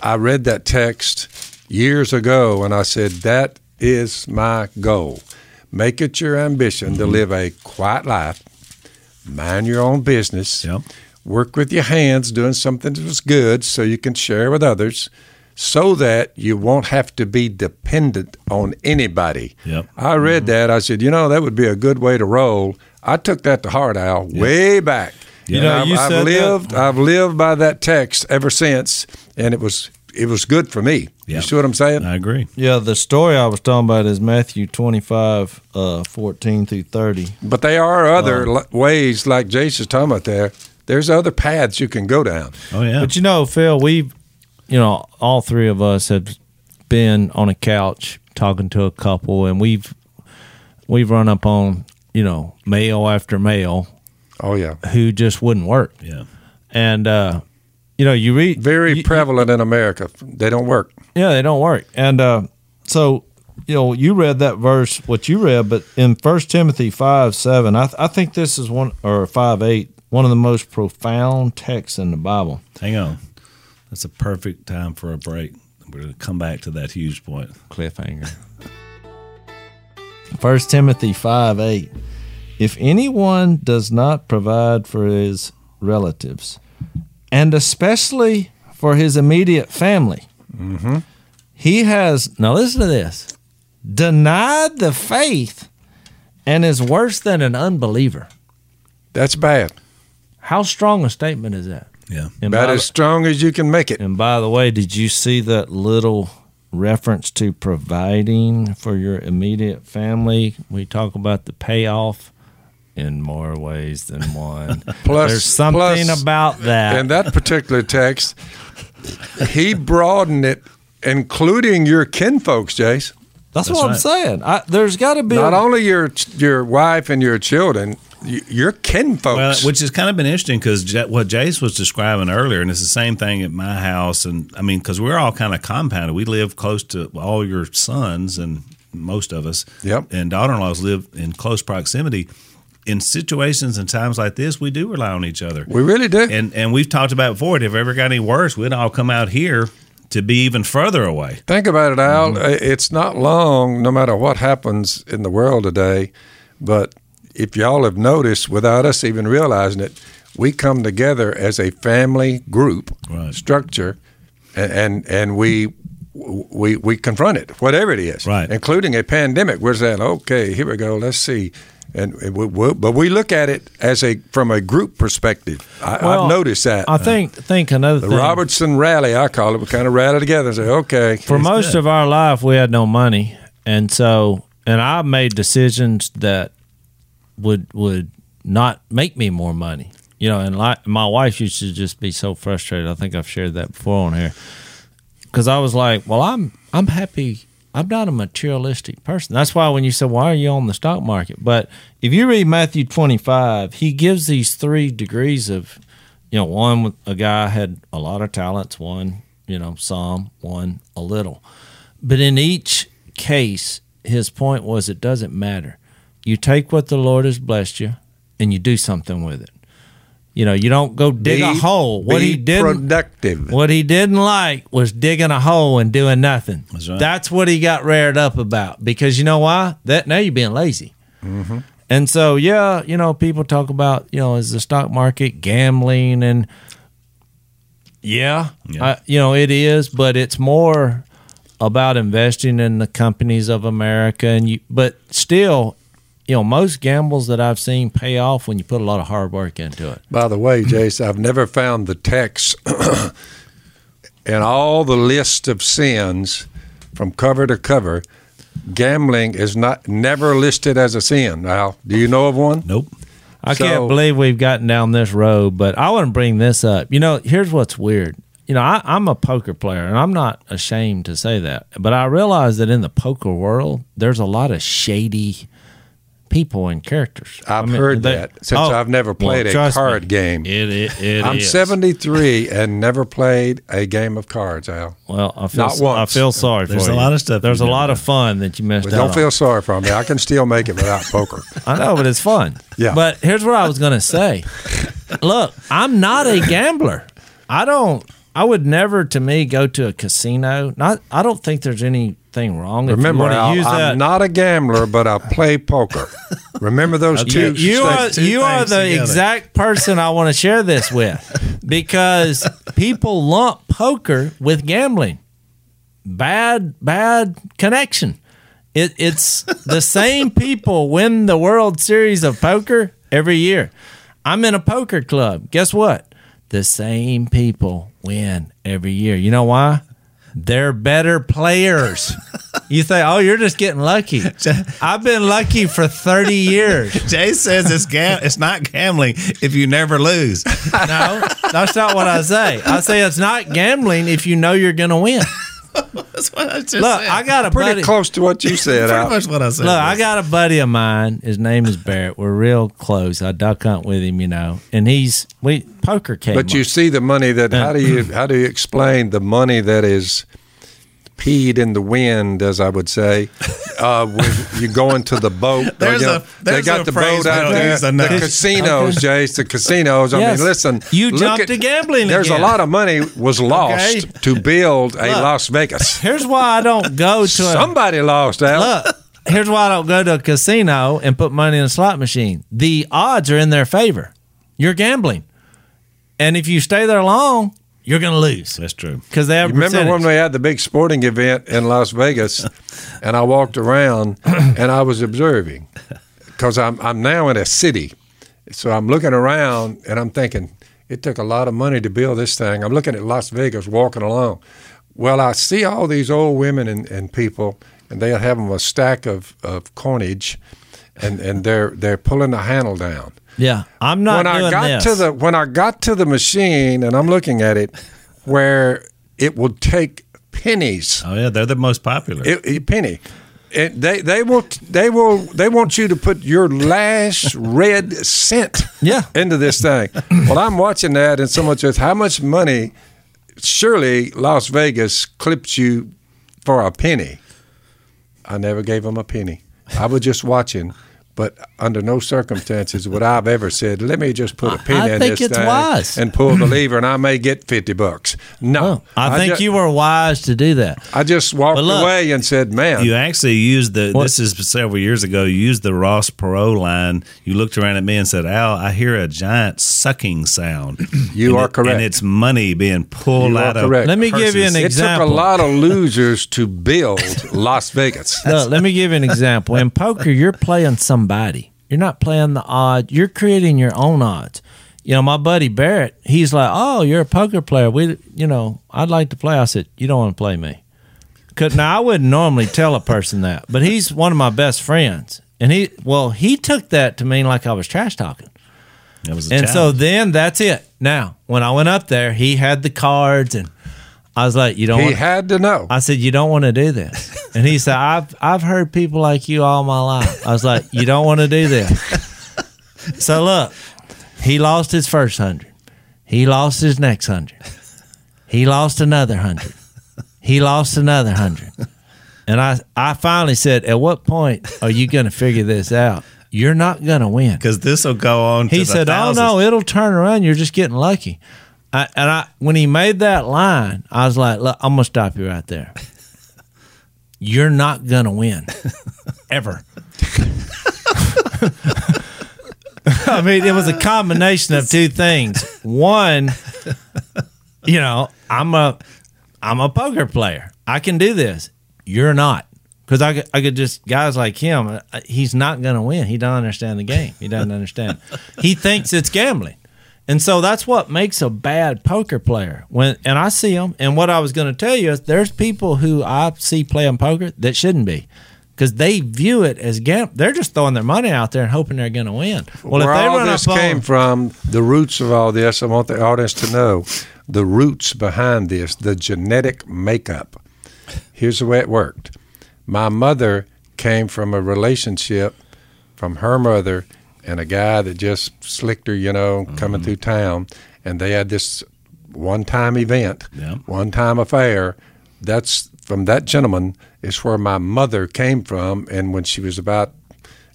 Speaker 4: I read that text years ago, and I said that is my goal. Make it your ambition to mm-hmm. live a quiet life, mind your own business,
Speaker 2: Yep.
Speaker 4: work with your hands, doing something that's good, so you can share with others. So that you won't have to be dependent on anybody.
Speaker 2: Yep.
Speaker 4: I read mm-hmm. that. I said, you know, that would be a good way to roll. I took that to heart, Al, way back.
Speaker 3: You know,
Speaker 4: I've,
Speaker 3: you
Speaker 4: I've
Speaker 3: said that-
Speaker 4: lived. I've lived by that text ever since, and it was it was good for me.
Speaker 2: Yeah.
Speaker 4: You see what I'm saying?
Speaker 2: I agree.
Speaker 3: Yeah, the story I was talking about is Matthew 25, uh, 14 through 30.
Speaker 4: But there are other li- ways, like Jason's talking about there. There's other paths you can go down.
Speaker 2: Oh yeah.
Speaker 3: But you know, Phil, we've, you know, all three of us have been on a couch talking to a couple, and we've we've run up on you know male after male
Speaker 4: Oh yeah,
Speaker 3: who just wouldn't work,
Speaker 2: yeah.
Speaker 3: and uh, you know, you read
Speaker 4: very
Speaker 3: you-
Speaker 4: prevalent in America. They don't work.
Speaker 3: Yeah, they don't work. And uh, so, you know, you read that verse, what you read, but in First Timothy 5 7, I, th- I think this is one, or 5 8, one of the most profound texts in the Bible.
Speaker 2: Hang on. That's a perfect time for a break. We're going to come back to that huge point.
Speaker 3: Cliffhanger. First Timothy 5 8. If anyone does not provide for his relatives, and especially for his immediate family, mm-hmm. he has, now listen to this, denied the faith and is worse than an unbeliever.
Speaker 4: That's bad.
Speaker 3: How strong a statement is that?
Speaker 2: Yeah.
Speaker 3: And
Speaker 4: About as strong as you can make it.
Speaker 3: and by the way, did you see that little reference to providing for your immediate family? We talk about the payoff in more ways than one.
Speaker 4: Plus-
Speaker 3: There's something
Speaker 4: plus-
Speaker 3: about that.
Speaker 4: In that particular text, he broadened it, including your kinfolks, Jase.
Speaker 3: That's,
Speaker 2: That's
Speaker 3: what I'm saying. I, there's got to be
Speaker 4: Not
Speaker 3: a,
Speaker 4: only your your wife and your children, y- your kinfolks.
Speaker 2: Well, which has kind of been interesting because what Jase was describing earlier, and it's the same thing at my house. And I mean, because we're all kind of compounded. We live close to all your sons, and most of us,
Speaker 4: Yep.
Speaker 2: and daughter in laws live in close proximity. In situations and times like this, we do rely on each other.
Speaker 4: we really do.
Speaker 2: And and we've talked about before. If it ever got any worse, we'd all come out here to be even further away.
Speaker 4: Think about it, Al.
Speaker 2: Mm-hmm.
Speaker 4: It's not long, no matter what happens in the world today. But if y'all have noticed, without us even realizing it, we come together as a family group
Speaker 2: Right.
Speaker 4: structure, and, and and we we we confront it, whatever it is,
Speaker 2: Right.
Speaker 4: including a pandemic. We're saying, okay, here we go. Let's see. And we, we, but we look at it as a from a group perspective. I,
Speaker 3: Well,
Speaker 4: I've noticed that.
Speaker 3: I think think another
Speaker 4: the
Speaker 3: thing.
Speaker 4: Robertson rally, I call it. We kind of rally together and say, okay,
Speaker 3: for most
Speaker 2: good.
Speaker 3: of our life we had no money and so and i made decisions that would would not make me more money you know and like my wife used to just be so frustrated i think i've shared that before on here because i was like well i'm i'm happy i'm not a materialistic person that's why when you say, why are you on the stock market but if you read matthew 25 he gives these three degrees of you know one a guy had a lot of talents one you know some one a little but in each case, his point was it doesn't matter. You take what the Lord has blessed you and you do something with it. You know, you don't go dig a hole. What
Speaker 4: be
Speaker 3: he didn't
Speaker 4: productive.
Speaker 3: what he didn't like was digging a hole and doing nothing.
Speaker 2: That's right.
Speaker 3: That's what he got reared up about. Because you know why? That now you're being lazy.
Speaker 4: Mm-hmm.
Speaker 3: And so, yeah, you know, people talk about, you know, is the stock market gambling and yeah,
Speaker 2: Yeah.
Speaker 3: I, you know, it is, but it's more about investing in the companies of America and you but still, you know, most gambles that I've seen pay off when you put a lot of hard work into it.
Speaker 4: By the way, Jase, I've never found the text in all the list of sins from cover to cover. Gambling is not never listed as a sin. Now, do you know of one?
Speaker 2: Nope.
Speaker 3: I
Speaker 4: So-
Speaker 3: can't believe we've gotten down this road, but I want to bring this up. You know, here's what's weird. You know, I, I'm a poker player, and I'm not ashamed to say that. But I realize that in the poker world, there's a lot of shady people and characters.
Speaker 4: I've
Speaker 3: I mean,
Speaker 4: heard
Speaker 3: they-
Speaker 4: that since
Speaker 3: Oh,
Speaker 4: I've never played
Speaker 3: well,
Speaker 4: played a card
Speaker 3: me,
Speaker 4: game.
Speaker 3: It, it, it
Speaker 4: I'm
Speaker 3: is.
Speaker 4: 73 and never played a game of cards, Al.
Speaker 3: Well, I feel
Speaker 4: Not
Speaker 3: I
Speaker 4: once.
Speaker 3: feel sorry
Speaker 2: There's
Speaker 3: for
Speaker 2: a
Speaker 3: you.
Speaker 2: lot of stuff
Speaker 3: There's a lot of fun that you missed
Speaker 4: But
Speaker 3: out.
Speaker 4: don't
Speaker 3: on.
Speaker 4: feel sorry for me. I can still make it without poker.
Speaker 3: I know, but it's fun.
Speaker 4: Yeah.
Speaker 3: But here's what I was going to say. Look, I'm not a gambler. I don't. I would never, to me, go to a casino. Not. I don't think there's anything wrong.
Speaker 4: Remember,
Speaker 3: you want
Speaker 4: Al,
Speaker 3: to use
Speaker 4: I'm
Speaker 3: that.
Speaker 4: not a gambler, but I play poker. Remember those
Speaker 3: you,
Speaker 4: two
Speaker 3: you are
Speaker 2: two
Speaker 3: you are the
Speaker 2: together.
Speaker 3: exact person I want to share this with because people lump poker with gambling. Bad bad connection. It, it's the same people win the World Series of Poker every year. I'm in a poker club. Guess what? The same people win every year. You know why? They're better players. You think, oh, you're just getting lucky. I've been lucky for 30 years.
Speaker 2: Jay says it's gam- it's not gambling if you never lose.
Speaker 3: No, that's not what I say. I say it's not gambling if you know you're going to win.
Speaker 2: That's what I just
Speaker 3: Look,
Speaker 2: said.
Speaker 3: I got a
Speaker 4: Pretty
Speaker 3: buddy.
Speaker 4: close to what you said,
Speaker 2: Pretty
Speaker 4: Al.
Speaker 2: much what I said.
Speaker 3: Look, I got a buddy of mine. His name is Barrett. We're real close. I duck hunt with him, you know, and he's we poker came.
Speaker 4: But you
Speaker 3: up.
Speaker 4: see the money that how uh, do you how do you explain the money that is peed in the wind, as I would say, uh, when you go into the boat.
Speaker 2: There's
Speaker 4: you know,
Speaker 2: a-
Speaker 4: they got the boat out there. The casinos. Jase, the casinos. I
Speaker 3: Yes.
Speaker 4: mean, listen,
Speaker 3: You jumped
Speaker 4: at-
Speaker 3: to gambling
Speaker 4: There's
Speaker 3: again.
Speaker 4: a lot of money was lost
Speaker 3: Okay.
Speaker 4: to build a
Speaker 3: Look.
Speaker 4: Las Vegas.
Speaker 3: Here's why I don't go to a
Speaker 4: Somebody lost, Al.
Speaker 3: look. Here's why I don't go to a casino and put money in a slot machine. The odds are in their favor. You're gambling, and if you stay there long, you're going to lose
Speaker 2: That's true.
Speaker 3: because they have.
Speaker 4: You remember
Speaker 3: percentage.
Speaker 4: when we had the big sporting event in Las Vegas, and I walked around and I was observing because I'm I'm now in a city, so I'm looking around and I'm thinking it took a lot of money to build this thing. I'm looking at Las Vegas walking along. Well, I see all these old women and, and people, and they have them a stack of, of coinage, and, and they're they're pulling the handle down
Speaker 3: Yeah, I'm not
Speaker 4: when I got
Speaker 3: this.
Speaker 4: to the when I got to the machine and I'm looking at it, where it will take pennies,
Speaker 2: Oh yeah, they're the most popular.
Speaker 4: it, it- penny. It, they they will they will they want you to put your last red cent
Speaker 3: Yeah.
Speaker 4: into this thing. well, I'm watching that and someone says, "How much money?" Surely Las Vegas clips you for a penny. I never gave them a penny. I was just watching, but under no circumstances would I have ever said, "Let me just put a pin
Speaker 3: I
Speaker 4: in
Speaker 3: think
Speaker 4: this
Speaker 3: it's
Speaker 4: thing
Speaker 3: wise.
Speaker 4: and pull the lever, and I may get fifty bucks." No,
Speaker 3: Oh, I think
Speaker 4: ju-
Speaker 3: you were wise to do that.
Speaker 4: I just walked
Speaker 3: look-
Speaker 4: away and said, "Man,
Speaker 2: You actually used the.
Speaker 3: What?
Speaker 2: This is several years ago. You used the Ross Perot line. You looked around at me and said, "Al, I hear a giant sucking sound."
Speaker 4: You
Speaker 2: And
Speaker 4: are
Speaker 2: it-
Speaker 4: correct.
Speaker 2: and it's money being pulled
Speaker 4: You are
Speaker 2: out of.
Speaker 4: correct.
Speaker 3: Let me give you an
Speaker 2: example.
Speaker 4: it took a lot of losers to build Las Vegas."
Speaker 3: Look, let me give you an example. In poker, you're playing somebody. You're not playing the odds. You're creating your own odds. You know, my buddy Barrett, he's like, "Oh, you're a poker player. We, you know, I'd like to play." I said, "You don't want to play me." Cause now I wouldn't normally tell a person that, but he's one of my best friends, and he, well, he took that to mean like I was trash talking.
Speaker 2: That was a
Speaker 3: And so then that's it. Now, when I went up there, he had the cards, and I was like, "You don't."
Speaker 4: He
Speaker 3: want,
Speaker 4: had to know.
Speaker 3: I said, "You don't want to do this," and he said, "I've I've heard people like you all my life." I was like, "You don't want to do this." so look, he lost his first hundred. He lost his next hundred. He lost another hundred. He lost another hundred. And I I finally said, "At what point are you going to figure this out? You're not going to win."
Speaker 2: because this will go on.
Speaker 3: He
Speaker 2: the
Speaker 3: said,
Speaker 2: thousands.
Speaker 3: "Oh no, it'll turn around. You're just getting lucky." I, and I, when he made that line, I was like, "Look, I'm gonna stop you right there. You're not gonna win, ever." I mean, it was a combination of two things. One, you know, I'm a, I'm a poker player. I can do this. You're not. Because I, could- I could just guys like him. uh, He's not going to win. He don't understand the game. He doesn't understand. he thinks it's gambling, and so that's what makes a bad poker player. When and I see them. And what I was going to tell you is, there's people who I see playing poker that shouldn't be, because they view it as gam. They're just throwing their money out there and hoping they're going to win. Well,
Speaker 4: Where
Speaker 3: if they
Speaker 4: all
Speaker 3: run
Speaker 4: this
Speaker 3: up
Speaker 4: came
Speaker 3: on,
Speaker 4: from, the roots of all this, I want the audience to know the roots behind this, the genetic makeup. Here's the way it worked. My mother came from a relationship from her mother and a guy that just slicked her, you know, coming
Speaker 2: Mm-hmm.
Speaker 4: through town. And they had this one time event,
Speaker 2: Yeah.
Speaker 4: one time affair. That's from that gentleman is where my mother came from. And when she was about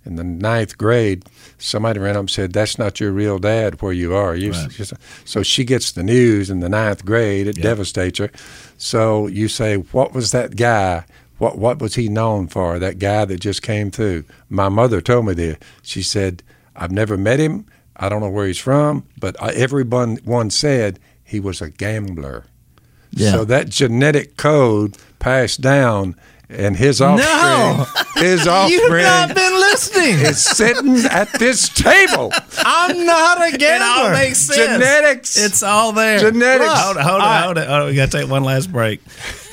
Speaker 4: in the ninth grade, somebody ran up and said, "That's not your real dad. Where you are." You,
Speaker 2: Right.
Speaker 4: so she gets the news in the ninth grade. It
Speaker 2: Yeah.
Speaker 4: devastates her. So you say, "What was that guy? What what was he known for? That guy that just came through?" My mother told me this. She said, "I've never met him. I don't know where he's from, but I- everyone one said he was a gambler."
Speaker 3: Yeah.
Speaker 4: So that genetic code passed down, and his offspring,
Speaker 3: No!
Speaker 4: his
Speaker 3: you've
Speaker 4: offspring
Speaker 3: not been listening.
Speaker 4: is sitting at this table.
Speaker 3: I'm not a
Speaker 2: It all
Speaker 3: gambler.
Speaker 2: makes sense.
Speaker 4: Genetics.
Speaker 2: It's all there.
Speaker 4: Genetics.
Speaker 2: Hold on, hold on, hold on. Hold on. We got to take one last break.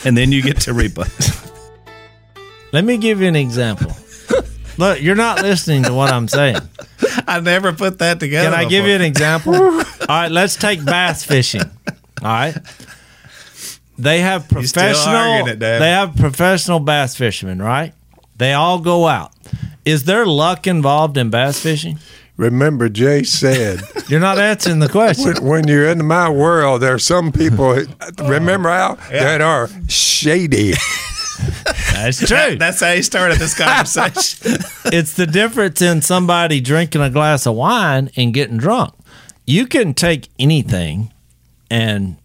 Speaker 2: And then you get to rebut.
Speaker 3: Let me give you an example. Look, you're not listening to what I'm saying.
Speaker 2: I never put that together.
Speaker 3: Can I give you an example? All right, let's take bass fishing. All right. They have professional
Speaker 2: it,
Speaker 3: they have professional bass fishermen, right? They all go out. Is there luck involved in bass fishing?
Speaker 4: Remember, Jay said,
Speaker 3: You're not answering the question.
Speaker 4: when, when you're in my world, there are some people, remember Al, that are shady.
Speaker 3: That's true.
Speaker 2: That's how you started this conversation.
Speaker 3: it's the difference in somebody drinking a glass of wine and getting drunk. You can take anything and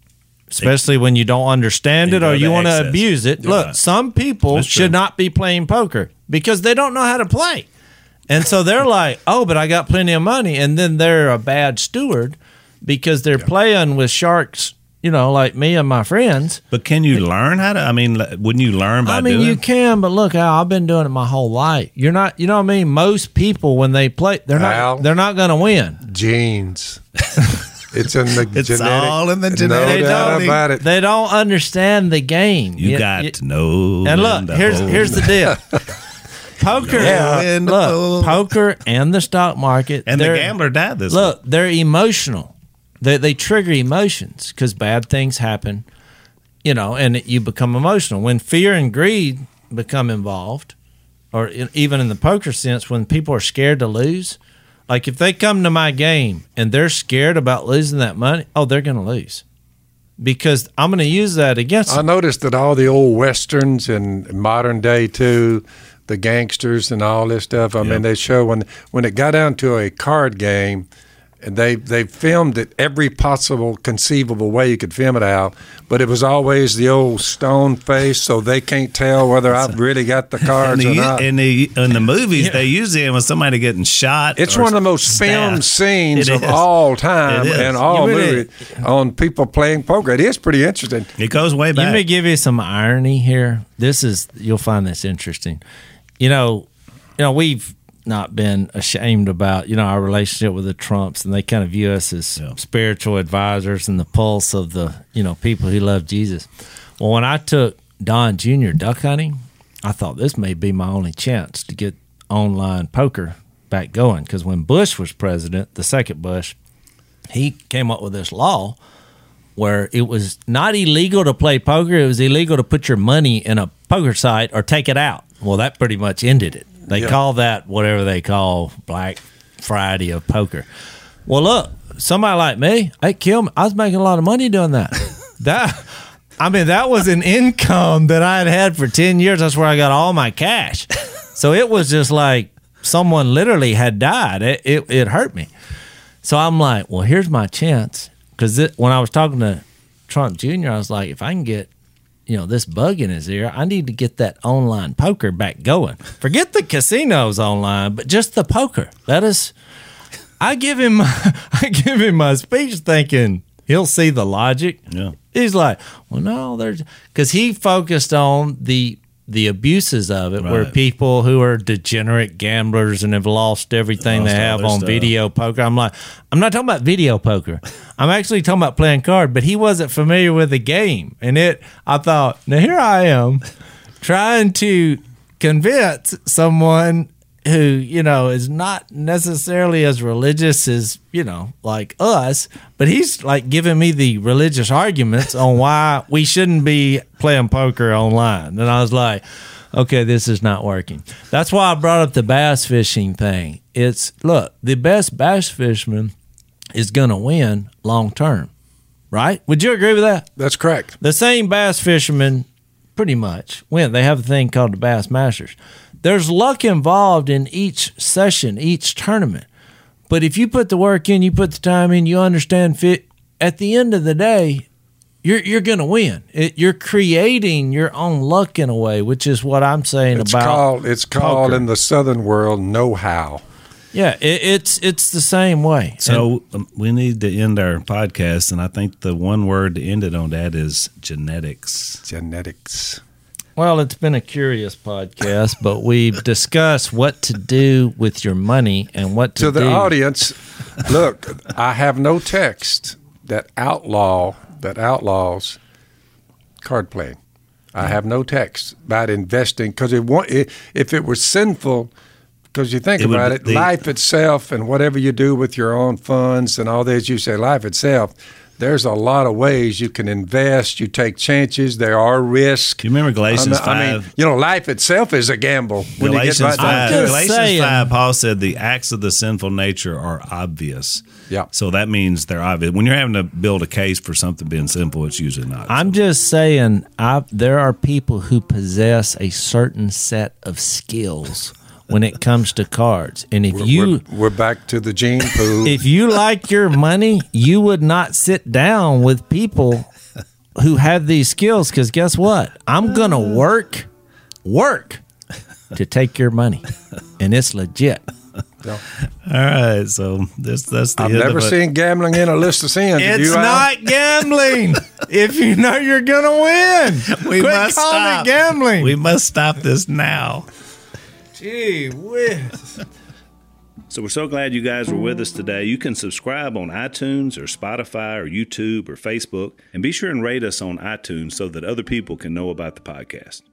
Speaker 3: especially when you don't understand it or you want to abuse it. Look,
Speaker 2: right.
Speaker 3: some people should not be playing poker because they don't know how to play. And so they're like, "Oh, but I got plenty of money." And then they're a bad steward because they're playing with sharks, you know, like me and my friends.
Speaker 2: but can you learn how to? I mean, wouldn't you learn by
Speaker 3: I mean,
Speaker 2: doing?
Speaker 3: you can, but look, Al, I've been doing it my whole life. You're not, you know what I mean? Most people when they play, they're
Speaker 4: Al?
Speaker 3: not, they're not going to win.
Speaker 4: Genes. It's in the
Speaker 2: It's
Speaker 4: genetic.
Speaker 2: all in the
Speaker 4: No
Speaker 2: genetic
Speaker 4: doubt
Speaker 2: coding.
Speaker 4: about it.
Speaker 3: They don't understand the game.
Speaker 2: You got to know.
Speaker 3: and look, here's here's the deal. Poker,
Speaker 2: when to
Speaker 3: look, poker and the stock market,
Speaker 2: And the
Speaker 3: they're-
Speaker 2: gambler died this.
Speaker 3: Look, they're emotional. They they trigger emotions because bad things happen, you know, and you become emotional when fear and greed become involved, or in, even in the poker sense, when people are scared to lose. Like if they come to my game and they're scared about losing that money, oh, they're going to lose because I'm going to use that against Them.
Speaker 4: I noticed that all the old westerns and modern day too, the gangsters and all this stuff. I
Speaker 2: Yep.
Speaker 4: mean, they show when when it got down to a card game, and they they filmed it every possible conceivable way you could film it out, but it was always the old stone face, so they can't tell whether I've really got the
Speaker 2: in
Speaker 4: cards or not.
Speaker 2: in the in the movies, they use it when somebody getting shot.
Speaker 4: It's one of the most filmed scenes
Speaker 2: It
Speaker 4: of
Speaker 2: is.
Speaker 4: all time and all
Speaker 3: really-
Speaker 4: movies on people playing poker. It is pretty interesting.
Speaker 2: It goes way back.
Speaker 3: Let me give you some irony here. This is you'll find this interesting. You know, you know we've not been ashamed about you know our relationship with the Trumps, and they kind of view us as
Speaker 2: Yeah.
Speaker 3: spiritual advisors and the pulse of the you know people who love Jesus. Well, when I took Don Jr. duck hunting, I thought this may be my only chance to get online poker back going because when Bush was president, the second Bush, he came up with this law where it was not illegal to play poker. It was illegal to put your money in a poker site or take it out. Well, that pretty much ended it. They call that whatever they call Black Friday of poker. Well, look, somebody like me, they killed me. I was making a lot of money doing that. that, I mean, that was an income that I had had for 10 years. That's where I got all my cash. So it was just like someone literally had died. It, it, it hurt me. So I'm like, well, here's my chance. Because when I was talking to Trump Jr., I was like, if I can get, you know, this bug in his ear, I need to get that online poker back going. Forget the casinos online, but just the poker. That is, I give him, I give him my speech thinking he'll see the logic.
Speaker 2: Yeah.
Speaker 3: He's like, well, no, there's because he focused on the the abuses of it, where people who are degenerate gamblers and have lost everything
Speaker 2: Lost
Speaker 3: they have on
Speaker 2: stuff.
Speaker 3: video poker. I'm like, I'm not talking about video poker. I'm actually talking about playing card. But he wasn't familiar with the game, and it. I thought, now here I am, trying to convince someone who you know is not necessarily as religious as you know like us but he's like giving me the religious arguments on why we shouldn't be playing poker online and i was like okay this is not working that's why i brought up the bass fishing thing it's look the best bass fisherman is gonna win long term right would you agree with that
Speaker 4: That's correct.
Speaker 3: the same bass fishermen pretty much win. They have a thing called the Bass Masters. There's luck involved in each session, each tournament. But if you put the work in, you put the time in, you understand fit. At the end of the day, you're you're gonna win. It, you're creating your own luck in a way, which is what I'm saying
Speaker 4: It's
Speaker 3: about.
Speaker 4: called it's called
Speaker 3: poker.
Speaker 4: in the southern world know-how.
Speaker 3: yeah, it, it's it's the same way.
Speaker 2: So um, we need to end our podcast, and I think the one word to end it on that is genetics.
Speaker 4: Genetics.
Speaker 3: Well, it's been a curious podcast, but we've discussed what to do with your money and what to,
Speaker 4: to the
Speaker 3: do.
Speaker 4: audience, look, I have no text that outlaw that outlaws card playing. I have no text about investing because it, it if it was sinful. Because you think
Speaker 2: It
Speaker 4: about
Speaker 2: be-
Speaker 4: it,
Speaker 2: the-
Speaker 4: life itself and whatever you do with your own funds and all this, you say life itself. There's a lot of ways you can invest. You take chances. There are risks.
Speaker 2: You remember Galatians
Speaker 4: I mean,
Speaker 2: five?
Speaker 4: you know, life itself is a gamble. When you get
Speaker 2: Galatians
Speaker 4: right down
Speaker 2: five.
Speaker 4: to it.
Speaker 2: Galatians
Speaker 3: saying.
Speaker 2: five. Paul said the acts of the sinful nature are obvious.
Speaker 4: Yeah.
Speaker 2: So that means they're obvious. When you're having to build a case for something being sinful, it's usually not.
Speaker 3: I'm just saying, I, there are people who possess a certain set of skills when it comes to cards, and if you
Speaker 4: we're, we're back to the gene pool.
Speaker 3: if you like your money, you would not sit down with people who have these skills. Because guess what? I'm gonna work, work to take your money, and it's legit.
Speaker 2: All right. So this that's the
Speaker 4: I've
Speaker 2: end
Speaker 4: never
Speaker 2: of
Speaker 4: seen gambling in a list of sins.
Speaker 3: It's
Speaker 4: you, Al?
Speaker 3: not gambling. if you know you're gonna win,
Speaker 2: We
Speaker 3: quit
Speaker 2: must stop.
Speaker 3: gambling.
Speaker 2: We must stop this now.
Speaker 3: Gee whiz.
Speaker 2: So we're so glad you guys were with us today. You can subscribe on iTunes or Spotify or YouTube or Facebook, and be sure and rate us on iTunes so that other people can know about the podcast.